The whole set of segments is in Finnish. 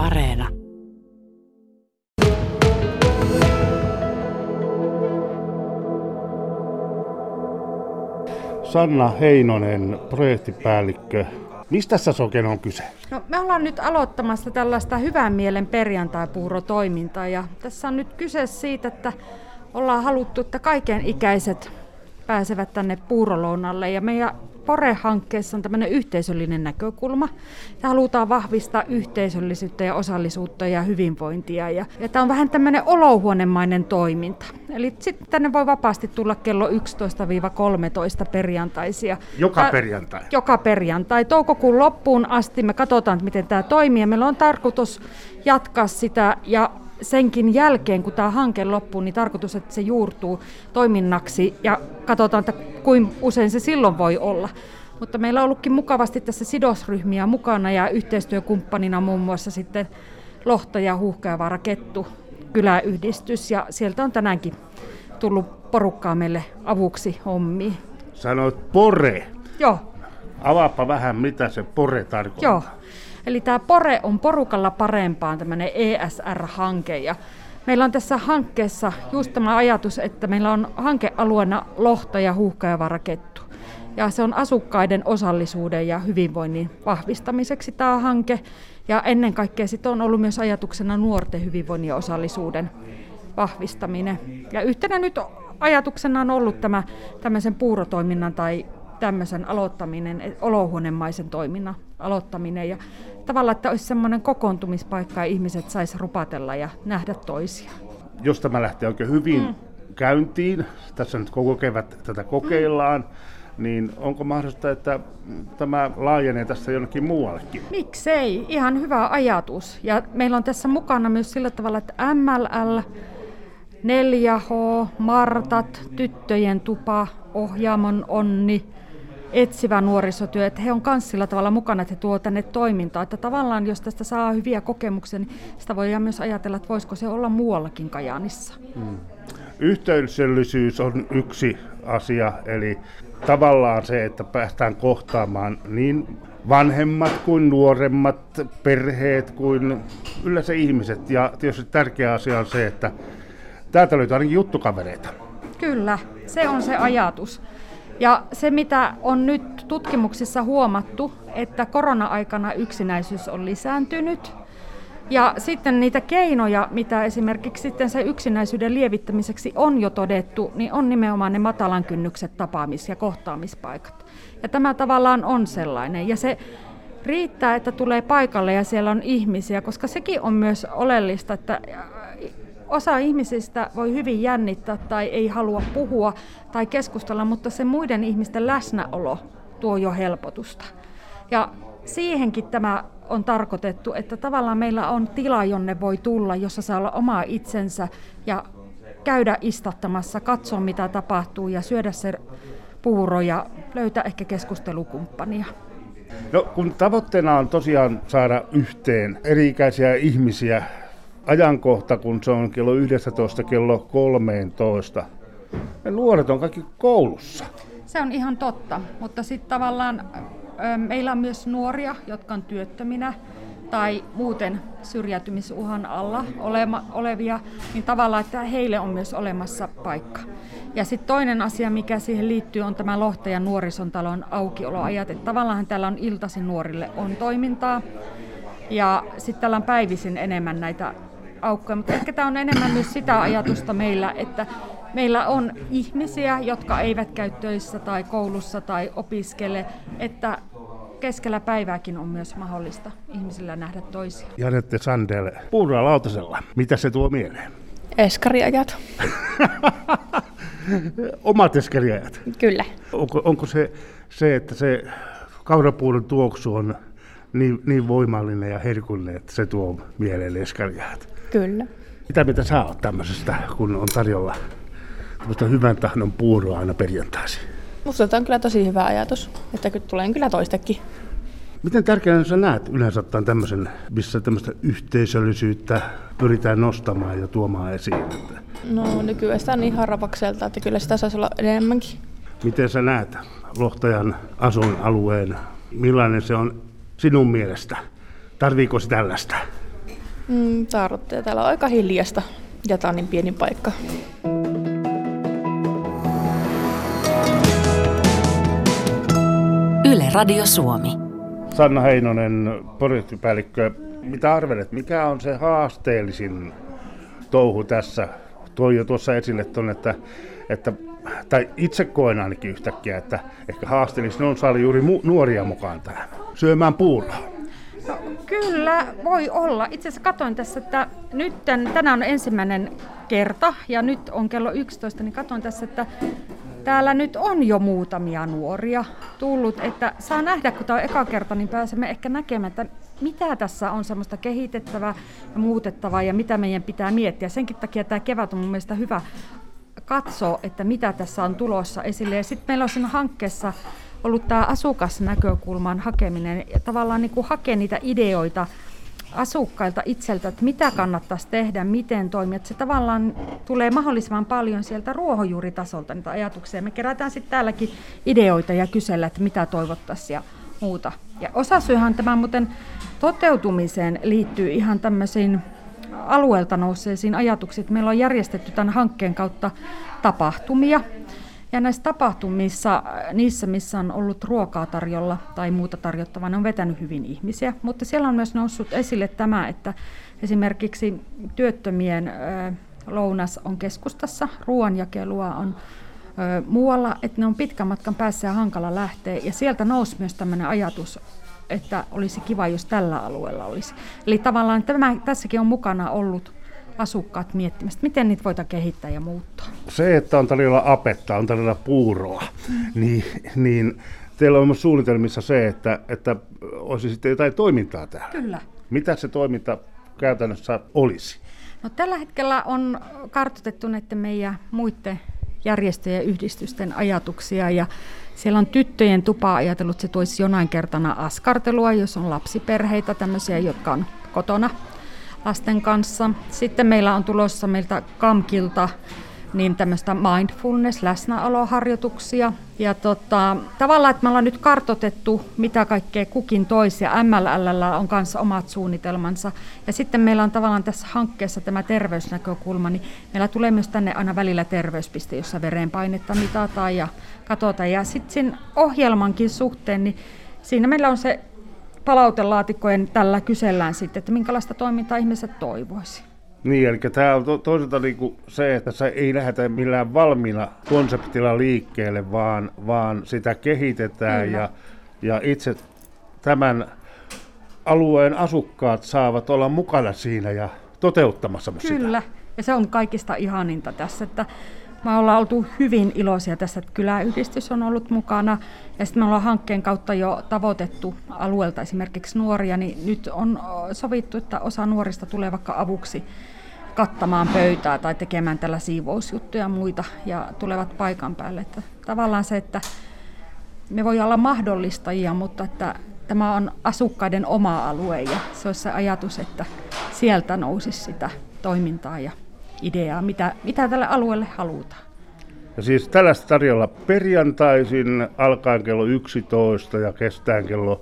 Areena. Sanna Heinonen, projektipäällikkö. Mistä tässä oikein on kyse? No, me ollaan nyt aloittamassa tällaista hyvän mielen perjantai-puurotoimintaa ja tässä on nyt kyse siitä, että ollaan haluttu, että kaiken ikäiset pääsevät tänne puurolounalle ja meidän Pore-hankkeessa on tämmöinen yhteisöllinen näkökulma. Ja halutaan vahvistaa yhteisöllisyyttä ja osallisuutta ja hyvinvointia. Ja, ja tämä on vähän tämmöinen olohuonemainen toiminta. Eli sitten tänne voi vapaasti tulla kello 11-13 perjantaisia. Joka Tää, perjantai? Joka perjantai. Toukokuun loppuun asti me katsotaan, miten tämä toimii. Ja meillä on tarkoitus jatkaa sitä ja senkin jälkeen, kun tämä hanke loppuu, niin tarkoitus, että se juurtuu toiminnaksi ja katsotaan, että kuinka usein se silloin voi olla. Mutta meillä on ollutkin mukavasti tässä sidosryhmiä mukana ja yhteistyökumppanina muun muassa sitten Lohta ja Huuhkajavaara Kettu kyläyhdistys ja sieltä on tänäänkin tullut porukkaa meille avuksi hommiin. Sanoit pore. Joo. Avaapa vähän, mitä se pore tarkoittaa. Joo. Eli tämä PORE on porukalla parempaan tämmöinen ESR-hanke ja Meillä on tässä hankkeessa just tämä ajatus, että meillä on hankealueena lohta ja huuhka ja varakettu. Ja se on asukkaiden osallisuuden ja hyvinvoinnin vahvistamiseksi tämä hanke. Ja ennen kaikkea sitten on ollut myös ajatuksena nuorten hyvinvoinnin ja osallisuuden vahvistaminen. Ja yhtenä nyt ajatuksena on ollut tämä tämmöisen puurotoiminnan tai tämmöisen aloittaminen, olohuonemaisen toiminnan aloittaminen ja tavallaan, että olisi semmoinen kokoontumispaikka ja ihmiset saisi rupatella ja nähdä toisia. Jos tämä lähtee oikein hyvin mm. käyntiin, tässä nyt koko kevät tätä kokeillaan, mm. niin onko mahdollista, että tämä laajenee tässä jonnekin muuallekin? Miksei? Ihan hyvä ajatus. Ja meillä on tässä mukana myös sillä tavalla, että MLL, 4H, Martat, Tyttöjen tupa, Ohjaamon onni, etsivä nuorisotyö, että he on myös sillä tavalla mukana, että he tuovat tänne toimintaa. Että tavallaan jos tästä saa hyviä kokemuksia, niin sitä voidaan myös ajatella, että voisiko se olla muuallakin Kajaanissa. Hmm. Yhteisöllisyys on yksi asia, eli tavallaan se, että päästään kohtaamaan niin vanhemmat kuin nuoremmat, perheet kuin yleensä ihmiset. Ja tietysti tärkeä asia on se, että täältä löytyy ainakin juttukavereita. Kyllä, se on se ajatus. Ja se, mitä on nyt tutkimuksissa huomattu, että korona-aikana yksinäisyys on lisääntynyt. Ja sitten niitä keinoja, mitä esimerkiksi sitten se yksinäisyyden lievittämiseksi on jo todettu, niin on nimenomaan ne matalan kynnykset tapaamis- ja kohtaamispaikat. Ja tämä tavallaan on sellainen. Ja se riittää, että tulee paikalle ja siellä on ihmisiä, koska sekin on myös oleellista, että osa ihmisistä voi hyvin jännittää tai ei halua puhua tai keskustella, mutta se muiden ihmisten läsnäolo tuo jo helpotusta. Ja siihenkin tämä on tarkoitettu, että tavallaan meillä on tila, jonne voi tulla, jossa saa olla oma itsensä ja käydä istattamassa, katsoa mitä tapahtuu ja syödä se puuro ja löytää ehkä keskustelukumppania. No kun tavoitteena on tosiaan saada yhteen eri-ikäisiä ihmisiä ajankohta, kun se on kello 11 kello 13. Ja nuoret on kaikki koulussa. Se on ihan totta, mutta sitten tavallaan meillä on myös nuoria, jotka on työttöminä tai muuten syrjäytymisuhan alla olema, olevia, niin tavallaan, että heille on myös olemassa paikka. Ja sitten toinen asia, mikä siihen liittyy, on tämä Lohtajan nuorison talon aukioloajat. Että tavallaan täällä on iltaisin nuorille on toimintaa. Ja sitten täällä on päivisin enemmän näitä aukkoja, mutta ehkä tämä on enemmän myös sitä ajatusta meillä, että meillä on ihmisiä, jotka eivät käy töissä tai koulussa tai opiskele, että keskellä päivääkin on myös mahdollista ihmisillä nähdä toisia. Janette Sandel, puuroa lautasella, mitä se tuo mieleen? Eskariajat. Omat eskariajat? Kyllä. Onko, onko se, se, että se kaurapuuron tuoksu on niin, niin voimallinen ja herkullinen, että se tuo mieleen eskariajat? Kyllä. Mitä mitä sä oot tämmöisestä, kun on tarjolla tämmöistä hyvän tahdon puuroa aina perjantaisin? Musta tämä on kyllä tosi hyvä ajatus, että tulen kyllä toistekin. Miten tärkeänä sä näet yleensä ottaen tämmöisen, missä tämmöistä yhteisöllisyyttä pyritään nostamaan ja tuomaan esiin? No nykyään sitä on niin harrapakselta, että kyllä sitä saisi olla enemmänkin. Miten sä näet Lohtajan asuinalueen? Millainen se on sinun mielestä? Tarviiko se tällaista? Mm, tarvitsee. Täällä on aika hiljasta ja tämä on niin pieni paikka. Yle Radio Suomi. Sanna Heinonen, projektipäällikkö, mitä arvelet, mikä on se haasteellisin touhu tässä? Toi jo tuossa esille tuon, että, että tai itse koen ainakin yhtäkkiä, että ehkä haasteellisin on saada juuri mu- nuoria mukaan tähän syömään puuroa. No, kyllä, voi olla. Itse asiassa katsoin tässä, että nyt tänään on ensimmäinen kerta ja nyt on kello 11, niin katsoin tässä, että täällä nyt on jo muutamia nuoria tullut, että saa nähdä, kun tämä on eka kerta, niin pääsemme ehkä näkemään, että mitä tässä on semmoista kehitettävää ja muutettavaa ja mitä meidän pitää miettiä. Senkin takia tämä kevät on mun mielestä hyvä katsoa, että mitä tässä on tulossa esille. Ja sitten meillä on siinä hankkeessa ollut tämä asukasnäkökulman hakeminen ja tavallaan niin kuin hakea niitä ideoita asukkailta itseltä, että mitä kannattaisi tehdä, miten toimia. Että se tavallaan tulee mahdollisimman paljon sieltä ruohonjuuritasolta niitä ajatuksia. Me kerätään sitten täälläkin ideoita ja kysellä, että mitä toivottaisiin ja muuta. Ja osasyyhän tämä muuten toteutumiseen liittyy ihan tämmöisiin alueelta nousseisiin ajatuksiin. Meillä on järjestetty tämän hankkeen kautta tapahtumia, ja näissä tapahtumissa, niissä missä on ollut ruokaa tarjolla tai muuta tarjottavaa, ne on vetänyt hyvin ihmisiä. Mutta siellä on myös noussut esille tämä, että esimerkiksi työttömien lounas on keskustassa, ruoanjakelua on muualla, että ne on pitkän matkan päässä ja hankala lähteä. Ja sieltä nousi myös tämmöinen ajatus, että olisi kiva, jos tällä alueella olisi. Eli tavallaan tämä, tässäkin on mukana ollut asukkaat miettimään, miten niitä voidaan kehittää ja muuttaa. Se, että on tarjolla apetta, on tarjolla puuroa, mm. niin, niin teillä on myös suunnitelmissa se, että, että olisi sitten jotain toimintaa täällä. Kyllä. Mitä se toiminta käytännössä olisi? No, tällä hetkellä on kartoitettu näiden meidän muiden järjestöjen ja yhdistysten ajatuksia ja siellä on tyttöjen tupa ajatellut, että se toisi jonain kertana askartelua, jos on lapsiperheitä, tämmöisiä, jotka on kotona lasten kanssa. Sitten meillä on tulossa meiltä KAMKilta niin tämmöistä mindfulness-läsnäoloharjoituksia. Ja tota, tavallaan, että me ollaan nyt kartotettu, mitä kaikkea kukin toisi, ja MLL on kanssa omat suunnitelmansa. Ja sitten meillä on tavallaan tässä hankkeessa tämä terveysnäkökulma, niin meillä tulee myös tänne aina välillä terveyspiste, jossa verenpainetta mitataan ja katsotaan. Ja sitten sen ohjelmankin suhteen, niin siinä meillä on se palautelaatikkojen tällä kysellään sitten, että minkälaista toimintaa ihmiset toivoisi. Niin, eli tämä on to- toisaalta niinku se, että se ei lähdetä millään valmiina konseptilla liikkeelle, vaan, vaan sitä kehitetään ja, ja itse tämän alueen asukkaat saavat olla mukana siinä ja toteuttamassa Kyllä. sitä. Kyllä, ja se on kaikista ihaninta tässä, että me ollaan oltu hyvin iloisia tässä, että kyläyhdistys on ollut mukana ja sitten me ollaan hankkeen kautta jo tavoitettu alueelta esimerkiksi nuoria, niin nyt on sovittu, että osa nuorista tulee vaikka avuksi kattamaan pöytää tai tekemään tällä siivousjuttuja ja muita ja tulevat paikan päälle. Että tavallaan se, että me voi olla mahdollistajia, mutta että tämä on asukkaiden oma alue ja se olisi se ajatus, että sieltä nousisi sitä toimintaa ja ideaa, mitä, mitä tälle alueelle halutaan. Ja siis tällaista tarjolla perjantaisin alkaen kello 11 ja kestään kello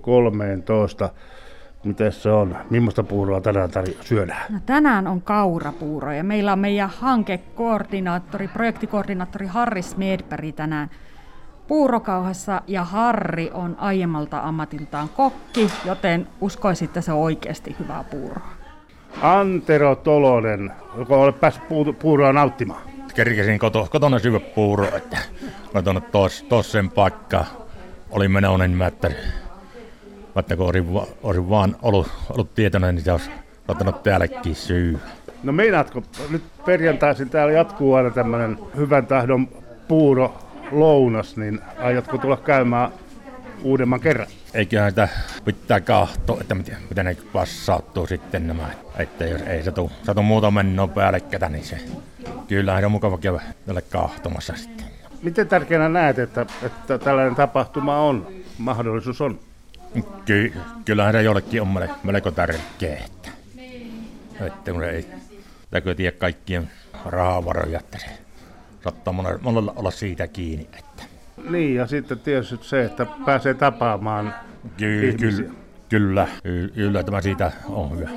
13. Miten se on? Millaista puuroa tänään tarjo- syödään? No, tänään on kaurapuuro ja meillä on meidän hankekoordinaattori, projektikoordinaattori Harri Smedberg tänään puurokauhassa ja Harri on aiemmalta ammatiltaan kokki, joten uskoisin, että se on oikeasti hyvää puuroa. Antero Tolonen, joka olet päässyt puuroa nauttimaan. Kerkesin koto, kotona syvä puuro, että että tos, tos sen paikka oli menoinen, niin mä, että, että kun olisin, olisin vaan ollut, ollut tietoinen, niin se olisi ottanut täällekin syy. No meinaatko, nyt perjantaisin täällä jatkuu aina tämmöinen hyvän tahdon puuro lounas, niin aiotko tulla käymään uudemman kerran? Eiköhän sitä pitää kahtoa, että miten, miten ne passauttuu sitten nämä. Että jos ei satu, satu muuta mennä päällekkätä, niin se kyllähän se on mukava käydä tälle kahtomassa sitten. Miten tärkeänä näet, että, että tällainen tapahtuma on, mahdollisuus on? Ky, kyllähän se jollekin on melko tärkeää. Että, että kun ei täytyy tiedä kaikkien rahavaroja, että se saattaa monella olla siitä kiinni. Että. Niin, ja sitten tietysti se, että pääsee tapaamaan Ky- ihmisiä. Kyllä, tämä siitä on hyvä.